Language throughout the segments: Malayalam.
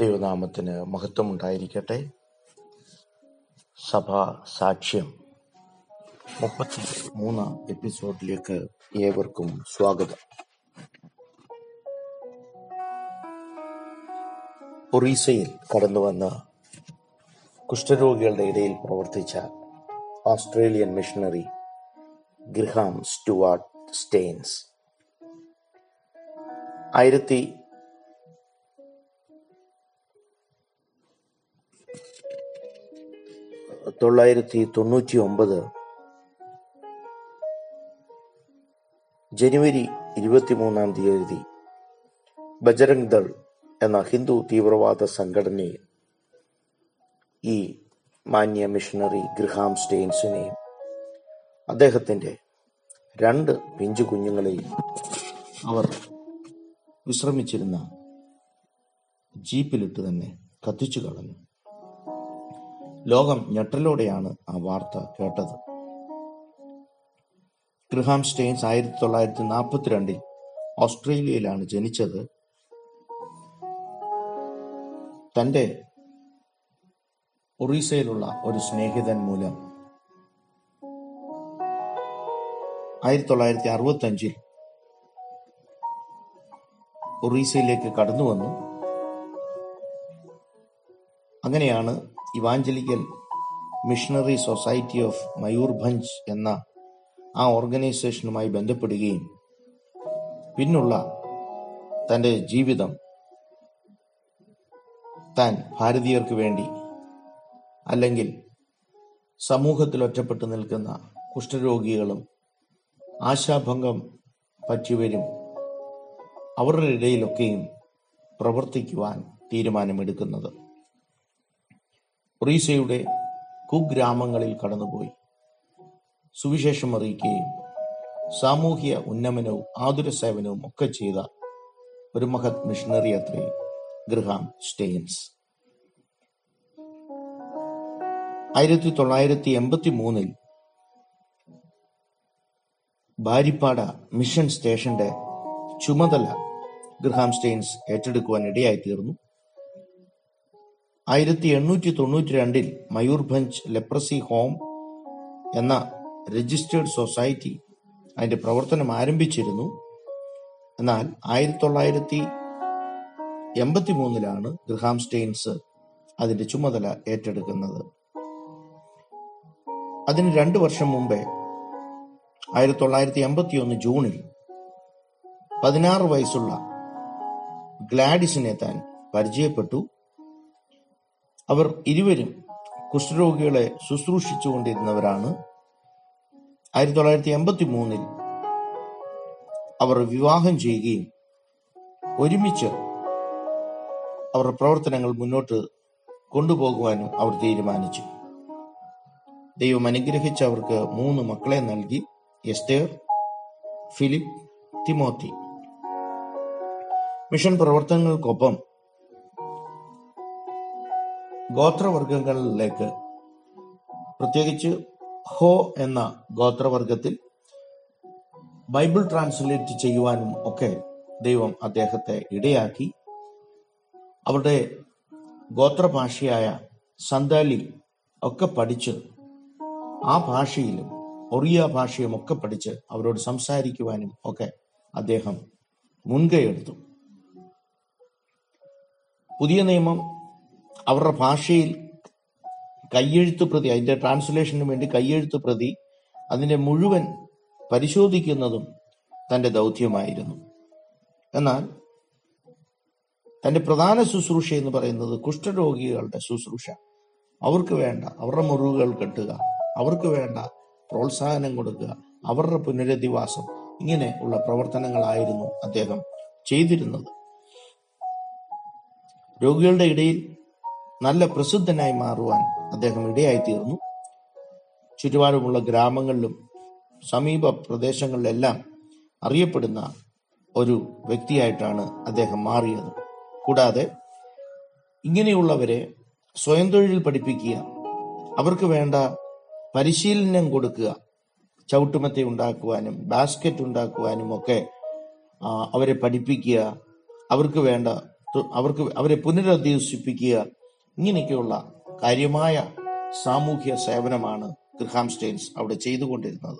ദൈവനാമത്തിന് മഹത്വമുണ്ടായിരിക്കട്ടെ. സഭാ സാക്ഷ്യം മുപ്പത്തി മൂന്നാം എപ്പിസോഡിലേക്ക് ഏവർക്കും സ്വാഗതം. ഒറീസയിൽ കടന്നു വന്ന കുഷ്ഠരോഗികളുടെ ഇടയിൽ പ്രവർത്തിച്ച Australian missionary Graham Stuart Staines ആയിരത്തി തൊള്ളായിരത്തി തൊണ്ണൂറ്റി ഒമ്പത് ജനുവരി ഇരുപത്തിമൂന്നാം തീയതി ബജരംഗ് ദൾ എന്ന ഹിന്ദു തീവ്രവാദ സംഘടനയെ ഈ മാന്യ മിഷണറി ഗ്രഹാം സ്റ്റെയിൻസിനെയും അദ്ദേഹത്തിന്റെ രണ്ട് പിഞ്ചു കുഞ്ഞുങ്ങളെയും അവർ വിശ്രമിച്ചിരുന്ന ജീപ്പിലിട്ട് തന്നെ കത്തിച്ചു കളഞ്ഞു. ലോകം ഞെട്ടലോടെയാണ് ആ വാർത്ത കേട്ടത്. ഗ്രഹാം സ്റ്റെയിൻസ് ആയിരത്തി തൊള്ളായിരത്തി നാൽപ്പത്തിരണ്ടിൽ ഓസ്ട്രേലിയയിലാണ് ജനിച്ചത്. തന്റെ ഒറീസയിലുള്ള ഒരു സ്നേഹിതൻ മൂലം ആയിരത്തി തൊള്ളായിരത്തി അറുപത്തി അഞ്ചിൽ ഒറീസയിലേക്ക് കടന്നു വന്നു അങ്ങനെയാണ് evangelical missionary society of Mayurbhanj എന്ന ആ ഓർഗനൈസേഷനുമായി ബന്ധപ്പെടുകയും പിന്നുള്ള തന്റെ ജീവിതം താൻ ഭാരതീയർക്ക് വേണ്ടി അല്ലെങ്കിൽ സമൂഹത്തിൽ ഒറ്റപ്പെട്ടു നിൽക്കുന്ന കുഷ്ഠരോഗികളും ആശാഭംഗം പറ്റിയവരും അവരുടെ ഇടയിലൊക്കെയും പ്രവർത്തിക്കുവാൻ തീരുമാനമെടുക്കുന്നത്. ഒറീസയുടെ കുഗ്രാമങ്ങളിൽ കടന്നുപോയി. സുവിശേഷം അറിയിക്കുകയും സാമൂഹ്യ ഉന്നമനവും ആതുര സേവനവും ഒക്കെ ചെയ്ത ഒരു മഹത് മിഷണറി അത്രേ ഗ്രഹാം സ്റ്റെയിൻസ് ആയിരത്തി തൊള്ളായിരത്തി എൺപത്തി മൂന്നിൽ ബാരിപ്പാട മിഷൻ സ്റ്റേഷന്റെ ചുമതല ഗ്രഹാം സ്റ്റെയിൻസ് ഏറ്റെടുക്കുവാൻ ഇടയായി തീർന്നു ആയിരത്തി എണ്ണൂറ്റി തൊണ്ണൂറ്റി രണ്ടിൽ മയൂർഭഞ്ച് ലെപ്രസി ഹോം എന്ന രജിസ്റ്റേർഡ് സൊസൈറ്റി അതിന്റെ പ്രവർത്തനം ആരംഭിച്ചിരുന്നു. എന്നാൽ ആയിരത്തി തൊള്ളായിരത്തി എൺപത്തി മൂന്നിലാണ് ഗ്രഹാം സ്റ്റെയിൻസ് അതിന്റെ ചുമതല ഏറ്റെടുക്കുന്നത്. അതിന് രണ്ടു വർഷം മുമ്പേ ആയിരത്തി തൊള്ളായിരത്തി എൺപത്തി ഒന്ന് ജൂണിൽ പതിനാറ് വയസ്സുള്ള ഗ്ലാഡിസിനെ താൻ പരിചയപ്പെട്ടു. അവർ ഇരുവരും കുഷ്ഠരോഗികളെ ശുശ്രൂഷിച്ചുകൊണ്ടിരുന്നവരാണ്. ആയിരത്തി തൊള്ളായിരത്തി എൺപത്തി മൂന്നിൽ അവർ വിവാഹം ചെയ്യുകയും ഒരുമിച്ച് അവരുടെ പ്രവർത്തനങ്ങൾ മുന്നോട്ട് കൊണ്ടുപോകുവാനും അവർ തീരുമാനിച്ചു. ദൈവം അനുഗ്രഹിച്ച് അവർക്ക് മൂന്ന് മക്കളെ നൽകി. Esther Philip Timothy. മിഷൻ പ്രവർത്തനങ്ങൾക്കൊപ്പം ഗോത്രവർഗങ്ങളിലേക്ക് പ്രത്യേകിച്ച് ഹോ എന്ന ഗോത്രവർഗത്തിൽ ബൈബിൾ ട്രാൻസ്ലേറ്റ് ചെയ്യുവാനും ഒക്കെ ദൈവം അദ്ദേഹത്തെ ഇടയാക്കി. അവരുടെ ഗോത്രഭാഷയായ സന്താലി ഒക്കെ പഠിച്ച് ആ ഭാഷയിലും ഒറിയ ഭാഷയും ഒക്കെ പഠിച്ച് അവരോട് സംസാരിക്കുവാനും ഒക്കെ അദ്ദേഹം മുൻകൈയെടുത്തു പുതിയ നിയമം അവരുടെ ഭാഷയിൽ കയ്യെഴുത്ത് പ്രതി അതിന്റെ ട്രാൻസ്ലേഷന് വേണ്ടി കയ്യെഴുത്ത് പ്രതി അതിന്റെ മുഴുവൻ പരിശോധിക്കുന്നതും തന്റെ ദൗത്യമായിരുന്നു. എന്നാൽ തന്റെ പ്രധാന ശുശ്രൂഷ എന്ന് പറയുന്നത് കുഷ്ഠരോഗികളുടെ ശുശ്രൂഷ. അവർക്ക് വേണ്ട അവരുടെ മുറിവുകൾ കെട്ടുക അവർക്ക് വേണ്ട പ്രോത്സാഹനം കൊടുക്കുക അവരുടെ പുനരധിവാസം ഇങ്ങനെ ഉള്ള പ്രവർത്തനങ്ങളായിരുന്നു അദ്ദേഹം ചെയ്തിരുന്നത്. രോഗികളുടെ ഇടയിൽ നല്ല പ്രസിദ്ധനായി മാറുവാൻ അദ്ദേഹം ഇടയായി തീർന്നു ചുറ്റുപാടുമുള്ള ഗ്രാമങ്ങളിലും സമീപ പ്രദേശങ്ങളിലെല്ലാം അറിയപ്പെടുന്ന ഒരു വ്യക്തിയായിട്ടാണ് അദ്ദേഹം മാറിയത്. കൂടാതെ ഇങ്ങനെയുള്ളവരെ സ്വയം തൊഴിൽ പഠിപ്പിക്കുക അവർക്ക് വേണ്ട പരിശീലനം കൊടുക്കുക ചവിട്ടുമത്തി ഉണ്ടാക്കുവാനും ബാസ്ക്കറ്റ് ഉണ്ടാക്കുവാനും ഒക്കെ അവരെ പഠിപ്പിക്കുക അവർക്ക് വേണ്ട അവർക്ക് അവരെ പുനരധിവസിപ്പിക്കുക ഇങ്ങനെയൊക്കെയുള്ള കാര്യമായ സാമൂഹ്യ സേവനമാണ് ഗ്രഹാം സ്റ്റെയിൻസ് അവിടെ ചെയ്തുകൊണ്ടിരുന്നത്.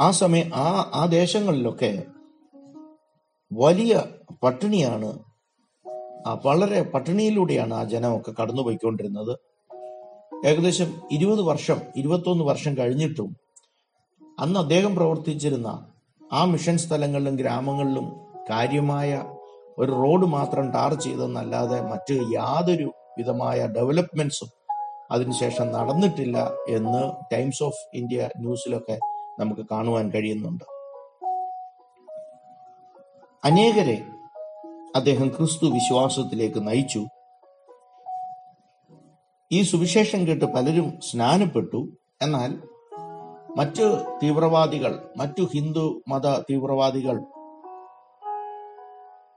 ആ സമയം ആ ആ ദേശങ്ങളിലൊക്കെ വലിയ പട്ടിണിയാണ് വളരെ പട്ടിണിയിലൂടെയാണ് ആ ജനമൊക്കെ കടന്നുപോയിക്കൊണ്ടിരുന്നത്. ഏകദേശം ഇരുപത് വർഷം ഇരുപത്തൊന്ന് വർഷം കഴിഞ്ഞിട്ടും അന്ന് അദ്ദേഹം പ്രവർത്തിച്ചിരുന്ന ആ മിഷൻ സ്ഥലങ്ങളിലും ഗ്രാമങ്ങളിലും കാര്യമായ ഒരു റോഡ് മാത്രം ടാർ ചെയ്തെന്നല്ലാതെ മറ്റ് യാതൊരു വിധമായ ഡെവലപ്മെന്റ്സും അതിനുശേഷം നടന്നിട്ടില്ല എന്ന് ടൈംസ് ഓഫ് ഇന്ത്യ ന്യൂസിലൊക്കെ നമുക്ക് കാണുവാൻ കഴിയുന്നുണ്ട്. അനേകരെ അദ്ദേഹം ക്രിസ്തു വിശ്വാസത്തിലേക്ക് നയിച്ചു. ഈ സുവിശേഷം കേട്ട് പലരും സ്നാനപ്പെട്ടു. എന്നാൽ മറ്റ് തീവ്രവാദികൾ മറ്റു ഹിന്ദു മത തീവ്രവാദികൾ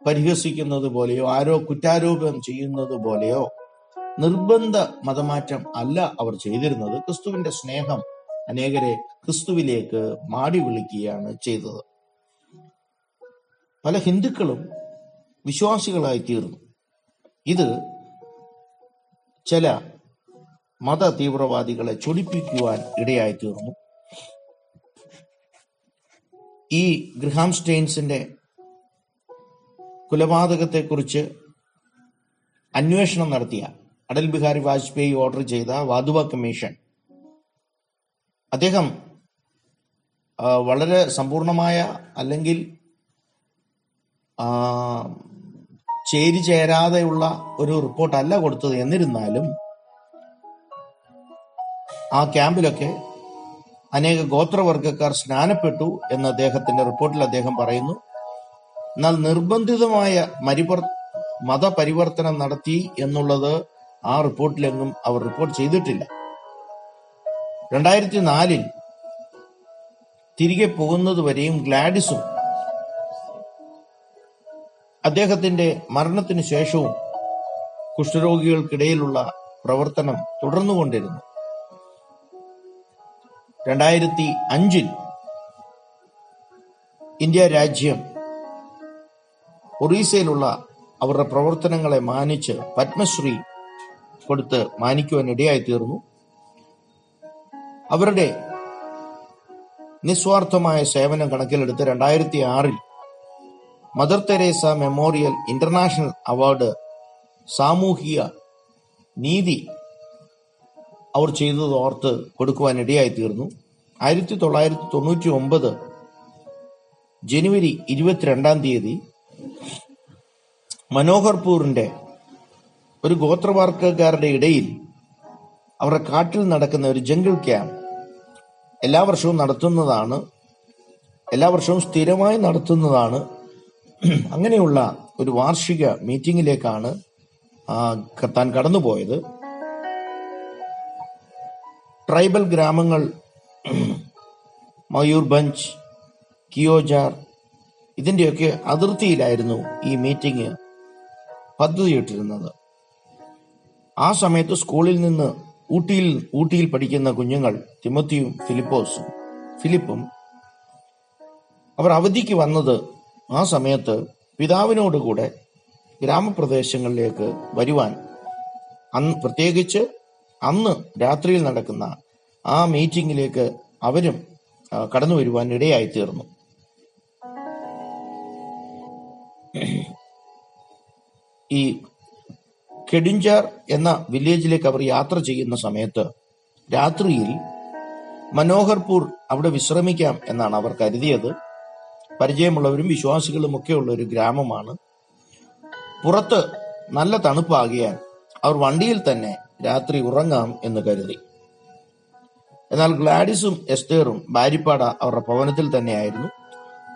പരിഹസിക്കുന്നത് പോലെയോ ആരോ കുറ്റാരോപണം ചെയ്യുന്നത് പോലെയോ നിർബന്ധ മതമാറ്റം അല്ല അവർ ചെയ്തിരുന്നത്. ക്രിസ്തുവിന്റെ സ്നേഹം അനേകരെ ക്രിസ്തുവിലേക്ക് മാടി വിളിക്കുകയാണ് ചെയ്തത്. പല ഹിന്ദുക്കളും വിശ്വാസികളായി തീർന്നു. ഇത് ചില മത തീവ്രവാദികളെ ചൊടിപ്പിക്കുവാൻ ഇടയായി തീർന്നു. ഈ ഗ്രഹാം സ്റ്റെയിൻസിന്റെ കൊലപാതകത്തെക്കുറിച്ച് അന്വേഷണം നടത്തിയ അടൽ ബിഹാരി വാജ്പേയി ഓർഡർ ചെയ്ത വാധുവ കമ്മീഷൻ. അദ്ദേഹം വളരെ സമ്പൂർണമായ അല്ലെങ്കിൽ ചേരി ചേരാതെയുള്ള ഒരു റിപ്പോർട്ടല്ല കൊടുത്തത്. എന്നിരുന്നാലും ആ ക്യാമ്പിലൊക്കെ അനേക ഗോത്രവർഗക്കാർ സ്നാനപ്പെട്ടു എന്ന് അദ്ദേഹത്തിന്റെ റിപ്പോർട്ടിൽ അദ്ദേഹം പറയുന്നു. എന്നാൽ നിർബന്ധിതമായ മരിപർ മതപരിവർത്തനം നടത്തി എന്നുള്ളത് ആ റിപ്പോർട്ടിലെങ്ങും അവർ റിപ്പോർട്ട് ചെയ്തിട്ടില്ല. രണ്ടായിരത്തി നാലിൽ തിരികെ പോകുന്നത് വരെയും ഗ്ലാഡിസും അദ്ദേഹത്തിന്റെ മരണത്തിന് ശേഷവും കുഷ്ഠരോഗികൾക്കിടയിലുള്ള പ്രവർത്തനം തുടർന്നുകൊണ്ടിരുന്നു. രണ്ടായിരത്തി അഞ്ചിൽ ഇന്ത്യ രാജ്യം ഒറീസയിലുള്ള അവരുടെ പ്രവർത്തനങ്ങളെ മാനിച്ച് പത്മശ്രീ കൊടുത്ത് മാനിക്കുവാൻ ഇടയായി തീർന്നു അവരുടെ നിസ്വാർത്ഥമായ സേവനം കണക്കിലെടുത്ത് രണ്ടായിരത്തി ആറിൽ Mother Teresa memorial international award സാമൂഹിക നീതി അവർ ചെയ്തത് ഓർത്ത് കൊടുക്കുവാൻ ഇടയായി തീർന്നു ആയിരത്തി തൊള്ളായിരത്തി തൊണ്ണൂറ്റി ഒമ്പത് ജനുവരി ഇരുപത്തിരണ്ടാം തീയതി മനോഹർപൂറിന്റെ ഒരു ഗോത്രവർഗക്കാരുടെ ഇടയിൽ അവരുടെ കാട്ടിൽ നടക്കുന്ന ഒരു ജംഗിൾ ക്യാമ്പ് എല്ലാ വർഷവും നടത്തുന്നതാണ് എല്ലാ വർഷവും സ്ഥിരമായി നടത്തുന്നതാണ്. അങ്ങനെയുള്ള ഒരു വാർഷിക മീറ്റിംഗിലേക്കാണ് താൻ കടന്നുപോയത്. ട്രൈബൽ ഗ്രാമങ്ങൾ മയൂർഭഞ്ച് കിയോജാർ ഇതിന്റെയൊക്കെ അതിർത്തിയിലായിരുന്നു ഈ മീറ്റിംഗ് പദ്ധതിയിട്ടിരുന്നത്. ആ സമയത്ത് സ്കൂളിൽ നിന്ന് ഊട്ടിയിൽ ഊട്ടിയിൽ പഠിക്കുന്ന കുഞ്ഞുങ്ങൾ തിമത്തിയും ഫിലിപ്പോസും ഫിലിപ്പും അവർ അവധിക്ക് വന്നത് ആ സമയത്ത് പിതാവിനോടുകൂടെ ഗ്രാമപ്രദേശങ്ങളിലേക്ക് വരുവാൻ അന്ന് പ്രത്യേകിച്ച് അന്ന് രാത്രിയിൽ നടക്കുന്ന ആ മീറ്റിംഗിലേക്ക് അവരും കടന്നു വരുവാൻ ഇടയായി തീർന്നു ഈ കെടിഞ്ചാർ എന്ന വില്ലേജിലേക്ക് അവർ യാത്ര ചെയ്യുന്ന സമയത്ത് രാത്രിയിൽ മനോഹർപൂർ അവിടെ വിശ്രമിക്കാം എന്നാണ് അവർ കരുതിയത്. പരിചയമുള്ളവരും വിശ്വാസികളും ഉള്ള ഒരു ഗ്രാമമാണ്. പുറത്ത് നല്ല തണുപ്പാകിയാൽ അവർ വണ്ടിയിൽ തന്നെ രാത്രി ഉറങ്ങാം എന്ന് കരുതി. എന്നാൽ ഗ്ലാഡിസും എസ്തേറും ബാരിപ്പാട അവരുടെ ഭവനത്തിൽ തന്നെയായിരുന്നു.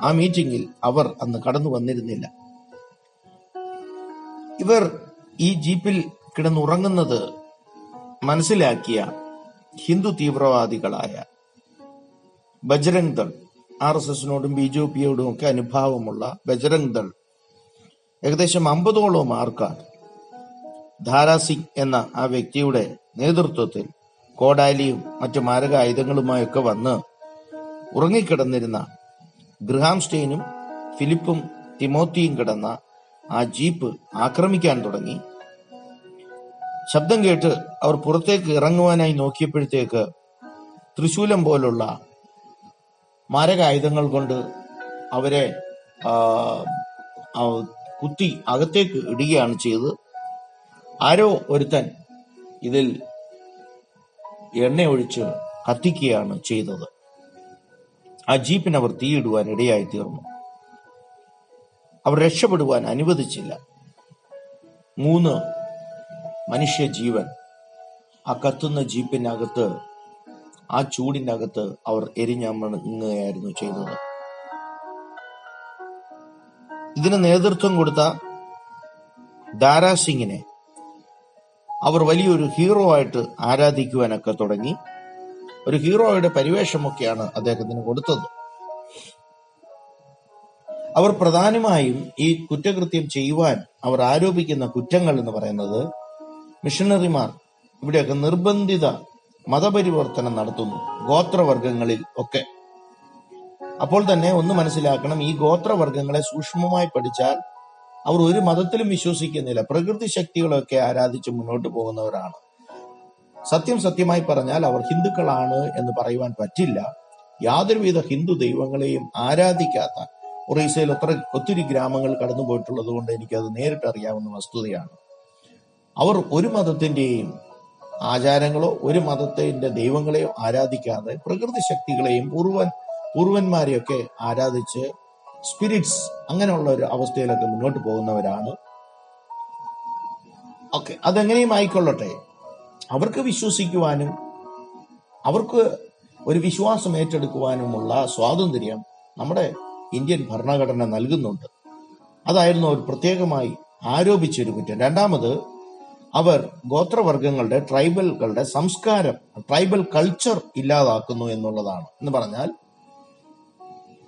ആ മീറ്റിംഗിൽ അവർ അന്ന് കടന്നു വന്നിരുന്നില്ല. ഇവർ ഈ ജീപ്പിൽ കിടന്നുറങ്ങുന്നത് മനസ്സിലാക്കിയ ഹിന്ദു തീവ്രവാദികളായ ബജരംഗ് ദൾ ആർ എസ് എസിനോടും ബി ജെ പിയോടും ഒക്കെ അനുഭാവമുള്ള ബജരംഗ് ദൾ ഏകദേശം അമ്പതോളം ആൾക്കാർ ധാരാസിംഗ് എന്ന ആ വ്യക്തിയുടെ നേതൃത്വത്തിൽ കോടാലിയും മറ്റു മാരക ആയുധങ്ങളുമായൊക്കെ വന്ന് ഉറങ്ങിക്കിടന്നിരുന്ന ഗ്രഹാം സ്റ്റെയിനും ഫിലിപ്പും തിമോത്തിയും കിടന്ന ആ ജീപ്പ് ആക്രമിക്കാൻ തുടങ്ങി. ശബ്ദം കേട്ട് അവർ പുറത്തേക്ക് ഇറങ്ങുവാനായി നോക്കിയപ്പോഴത്തേക്ക് തൃശൂലം പോലുള്ള മാരകായുധങ്ങൾ കൊണ്ട് അവരെ കുത്തി അകത്തേക്ക് ഇടുകയാണ് ചെയ്തത്. ആരോ ഒരുത്തൻ ഇതിൽ എണ്ണയൊഴിച്ച് കത്തിക്കുകയാണ് ചെയ്തത്. ആ ജീപ്പിനവർ തീയിടുവാൻ ഇടയായി തീർന്നു അവർ രക്ഷപ്പെടുവാൻ അനുവദിച്ചില്ല. മൂന്ന് മനുഷ്യ ജീവൻ. ആ കത്തുന്ന ജീപ്പിനകത്ത് ആ ചൂടിനകത്ത് അവർ എരിഞ്ഞമങ്ങുകയായിരുന്നു ചെയ്തത്. ഇതിന് നേതൃത്വം കൊടുത്ത ദാരാസിംഗിനെ അവർ വലിയൊരു ഹീറോ ആയിട്ട് ആരാധിക്കുവാനൊക്കെ തുടങ്ങി. ഒരു ഹീറോയുടെ പരിവേഷമൊക്കെയാണ് അദ്ദേഹത്തിന് കൊടുത്തത്. അവർ പ്രധാനമായും ഈ കുറ്റകൃത്യം ചെയ്യുവാൻ അവർ ആരോപിക്കുന്ന കുറ്റങ്ങൾ എന്ന് പറയുന്നത് മിഷണറിമാർ ഇവിടെയൊക്കെ നിർബന്ധിത മതപരിവർത്തനം നടത്തുന്നു ഗോത്രവർഗങ്ങളിൽ ഒക്കെ. അപ്പോൾ തന്നെ ഒന്ന് മനസ്സിലാക്കണം ഈ ഗോത്രവർഗങ്ങളെ സൂക്ഷ്മമായി പഠിച്ചാൽ അവർ ഒരു മതത്തിലും വിശ്വസിക്കുന്നില്ല. പ്രകൃതി ശക്തികളൊക്കെ ആരാധിച്ച് മുന്നോട്ട് പോകുന്നവരാണ്. സത്യം സത്യമായി പറഞ്ഞാൽ അവർ ഹിന്ദുക്കളാണ് എന്ന് പറയുവാൻ പറ്റില്ല. യാതൊരുവിധ ഹിന്ദു ദൈവങ്ങളെയും ആരാധിക്കാത്ത ഒറീസയിൽ ഒത്ര ഒത്തിരി ഗ്രാമങ്ങൾ കടന്നു പോയിട്ടുള്ളത് കൊണ്ട് എനിക്കത് നേരിട്ട് അറിയാവുന്ന വസ്തുതയാണ്. അവർ ഒരു മതത്തിന്റെയും ആചാരങ്ങളോ ഒരു മതത്തിന്റെ ദൈവങ്ങളെയോ ആരാധിക്കാതെ പ്രകൃതി ശക്തികളെയും പൂർവൻ പൂർവന്മാരെയൊക്കെ ആരാധിച്ച് സ്പിരിറ്റ്സ് അങ്ങനെയുള്ള ഒരു അവസ്ഥയിലൊക്കെ മുന്നോട്ട് പോകുന്നവരാണ്. ഓക്കെ അതെങ്ങനെയും ആയിക്കൊള്ളട്ടെ. അവർക്ക് വിശ്വസിക്കുവാനും അവർക്ക് ഒരു വിശ്വാസം ഏറ്റെടുക്കുവാനുമുള്ള സ്വാതന്ത്ര്യം നമ്മുടെ ഇന്ത്യൻ ഭരണഘടന നൽകുന്നുണ്ട്. അതായിരുന്നു അവർ പ്രത്യേകമായി ആരോപിച്ചൊരു കുറ്റം. രണ്ടാമത് അവർ ഗോത്രവർഗങ്ങളുടെ ട്രൈബലുകളുടെ സംസ്കാരം ട്രൈബൽ കൾച്ചർ ഇല്ലാതാക്കുന്നു എന്നുള്ളതാണ്. എന്ന് പറഞ്ഞാൽ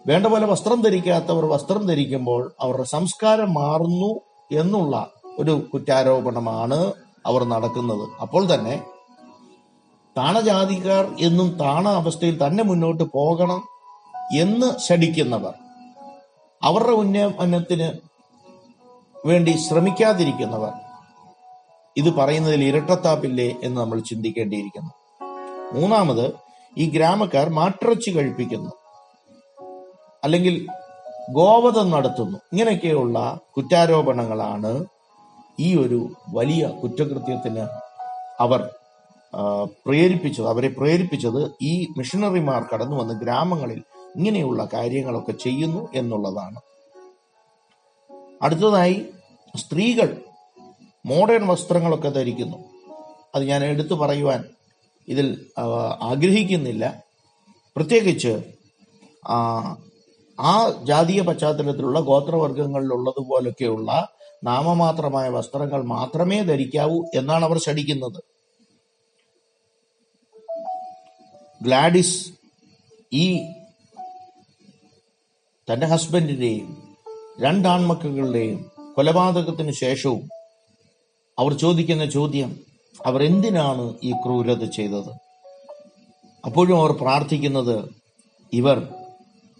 വേണ്ട പോലെ വസ്ത്രം ധരിക്കാത്തവർ വസ്ത്രം ധരിക്കുമ്പോൾ അവരുടെ സംസ്കാരം മാറുന്നു എന്നുള്ള ഒരു കുറ്റാരോപണമാണ് അവർ നടക്കുന്നത്. അപ്പോൾ തന്നെ താണജാതിക്കാർ എന്നും താണ അവസ്ഥയിൽ തന്നെ മുന്നോട്ട് പോകണം എന്ന് ശടിക്കുന്നവർ അവരുടെ ഉന്നമനത്തിന് വേണ്ടി ശ്രമിക്കാതിരിക്കുന്നവർ ഇത് പറയുന്നതിൽ ഇരട്ടത്താപ്പില്ലേ എന്ന് നമ്മൾ ചിന്തിക്കേണ്ടിയിരിക്കുന്നു. മൂന്നാമത് ഈ ഗ്രാമക്കാർ മാട്ടിറച്ചി കഴിപ്പിക്കുന്നു. അല്ലെങ്കിൽ ഗോവധം നടത്തുന്നു. ഇങ്ങനെയൊക്കെയുള്ള കുറ്റാരോപണങ്ങളാണ് ഈ ഒരു വലിയ കുറ്റകൃത്യത്തിന് അവർ പ്രേരിപ്പിച്ചത്. അവരെ പ്രേരിപ്പിച്ചത് ഈ മിഷണറിമാർ കടന്നു വന്ന് ഗ്രാമങ്ങളിൽ ഇങ്ങനെയുള്ള കാര്യങ്ങളൊക്കെ ചെയ്യുന്നു എന്നുള്ളതാണ്. അടുത്തതായി സ്ത്രീകൾ മോഡേൺ വസ്ത്രങ്ങളൊക്കെ ധരിക്കുന്നു. അത് ഞാൻ എടുത്തു പറയുവാൻ ഇതിൽ ആഗ്രഹിക്കുന്നില്ല. പ്രത്യേകിച്ച് ആ, ജാതീയ പശ്ചാത്തലത്തിലുള്ള ഗോത്രവർഗങ്ങളിലുള്ളതുപോലൊക്കെയുള്ള നാമമാത്രമായ വസ്ത്രങ്ങൾ മാത്രമേ ധരിക്കാവൂ എന്നാണ് അവർ ശടിക്കുന്നത് ഗ്ലാഡിസ് ഈ തന്റെ ഹസ്ബൻഡിന്റെയും രണ്ടാൺമക്കളുടെയും കൊലപാതകത്തിന് ശേഷവും അവർ ചോദിക്കുന്ന ചോദ്യം അവർ എന്തിനാണ് ഈ ക്രൂരത ചെയ്തത്? അപ്പോഴും അവർ പ്രാർത്ഥിക്കുന്നത് ഇവർ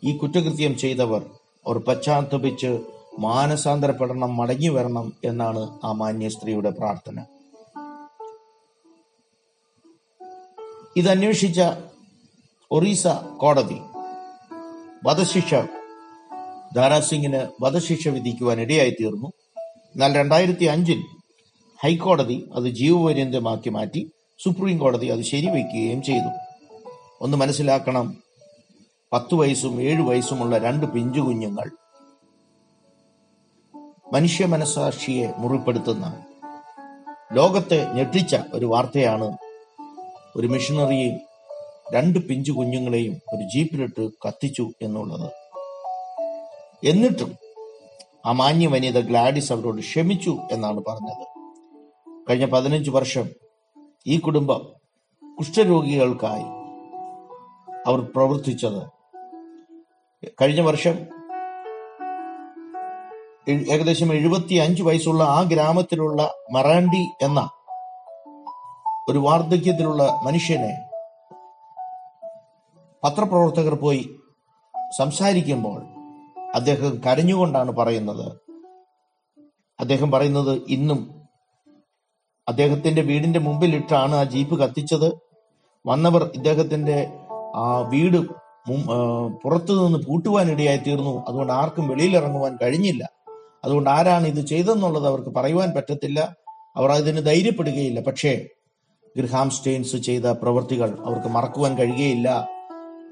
ഈ കുറ്റകൃത്യം ചെയ്തവർ അവർ പശ്ചാത്തപിച്ച് മാനസാന്തരപ്പെടണം മടങ്ങി വരണം എന്നാണ് ആ മാന്യ സ്ത്രീയുടെ പ്രാർത്ഥന. ഇതന്വേഷിച്ച ഒറീസ കോടതി വധശിക്ഷ ദാരാസിംഗിന് വധശിക്ഷ വിധിക്കുവാൻ ഇടയായി തീർന്നു എന്നാൽ രണ്ടായിരത്തി അഞ്ചിൽ ഹൈക്കോടതി അത് ജീവപര്യന്തമാക്കി മാറ്റി സുപ്രീം കോടതി അത് ശരിവയ്ക്കുകയും ചെയ്തു. ഒന്ന് മനസ്സിലാക്കണം പത്തു വയസ്സും ഏഴു വയസ്സുമുള്ള രണ്ട് പിഞ്ചു കുഞ്ഞുങ്ങൾ മനുഷ്യ മനസാക്ഷിയെ മുറിപ്പെടുത്തുന്ന ലോകത്തെ ഞെട്ടിച്ച ഒരു വാർത്തയാണ് ഒരു മിഷണറിയെയും രണ്ട് പിഞ്ചു കുഞ്ഞുങ്ങളെയും ഒരു ജീപ്പിലിട്ട് കത്തിച്ചു എന്നുള്ളത്. എന്നിട്ടും ആ മാന്യ വനിത ഗ്ലാഡിസ് അവരോട് ക്ഷമിച്ചു എന്നാണ് പറഞ്ഞത്. കഴിഞ്ഞ പതിനഞ്ച് വർഷം ഈ കുടുംബം കുഷ്ഠരോഗികൾക്കായി അവർ പ്രവർത്തിച്ചത്. കഴിഞ്ഞ വർഷം ഏകദേശം എഴുപത്തി അഞ്ച് വയസ്സുള്ള ആ ഗ്രാമത്തിലുള്ള മറാണ്ടി എന്ന ഒരു വാർദ്ധക്യത്തിലുള്ള മനുഷ്യനെ പത്രപ്രവർത്തകർ പോയി സംസാരിക്കുമ്പോൾ അദ്ദേഹം കരഞ്ഞുകൊണ്ടാണ് പറയുന്നത്. അദ്ദേഹം പറയുന്നത് ഇന്നും അദ്ദേഹത്തിന്റെ വീടിന്റെ മുമ്പിലിട്ടാണ് ആ ജീപ്പ് കത്തിച്ചത്. വന്നവർ ഇദ്ദേഹത്തിന്റെ ആ വീട് പുറത്തു നിന്ന് പൂട്ടുവാനിടയായി തീർന്നു അതുകൊണ്ട് ആർക്കും വെളിയിലിറങ്ങുവാൻ കഴിഞ്ഞില്ല. അതുകൊണ്ട് ആരാണ് ഇത് ചെയ്തെന്നുള്ളത് അവർക്ക് പറയുവാൻ പറ്റത്തില്ല. അവർ അതിന് ധൈര്യപ്പെടുകയില്ല. പക്ഷേ ഗ്രഹാം സ്റ്റെയിൻസ് ചെയ്ത പ്രവൃത്തികൾ അവർക്ക് മറക്കുവാൻ കഴിയുകയില്ല.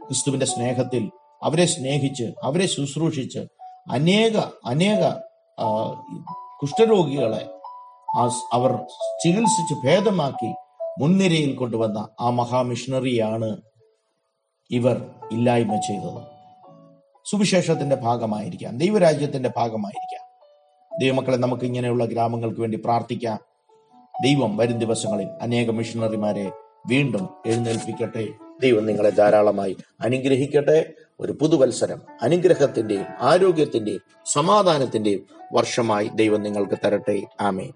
ക്രിസ്തുവിന്റെ സ്നേഹത്തിൽ അവരെ സ്നേഹിച്ച് അവരെ ശുശ്രൂഷിച്ച് അനേക അനേക കുഷ്ഠരോഗികളെ അവർ ചികിത്സിച്ച് ഭേദമാക്കി മുൻനിരയിൽ കൊണ്ടുവന്ന ആ മഹാമിഷണറിയാണ് ഇവർ ഇല്ലായ്മ ചെയ്തത്. സുവിശേഷത്തിന്റെ ഭാഗമായിരിക്കാം ദൈവരാജ്യത്തിന്റെ ഭാഗമായിരിക്കാം. ദൈവമക്കളെ നമുക്ക് ഇങ്ങനെയുള്ള ഗ്രാമങ്ങൾക്ക് വേണ്ടി പ്രാർത്ഥിക്കാം. ദൈവം വരും ദിവസങ്ങളിൽ അനേക മിഷണറിമാരെ വീണ്ടും എഴുന്നേൽപ്പിക്കട്ടെ. ദൈവം നിങ്ങളെ ധാരാളമായി അനുഗ്രഹിക്കട്ടെ. ഒരു പുതുവത്സരം അനുഗ്രഹത്തിന്റെയും ആരോഗ്യത്തിന്റെയും സമാധാനത്തിന്റെയും വർഷമായി ദൈവം നിങ്ങൾക്ക് തരട്ടെ. ആമേ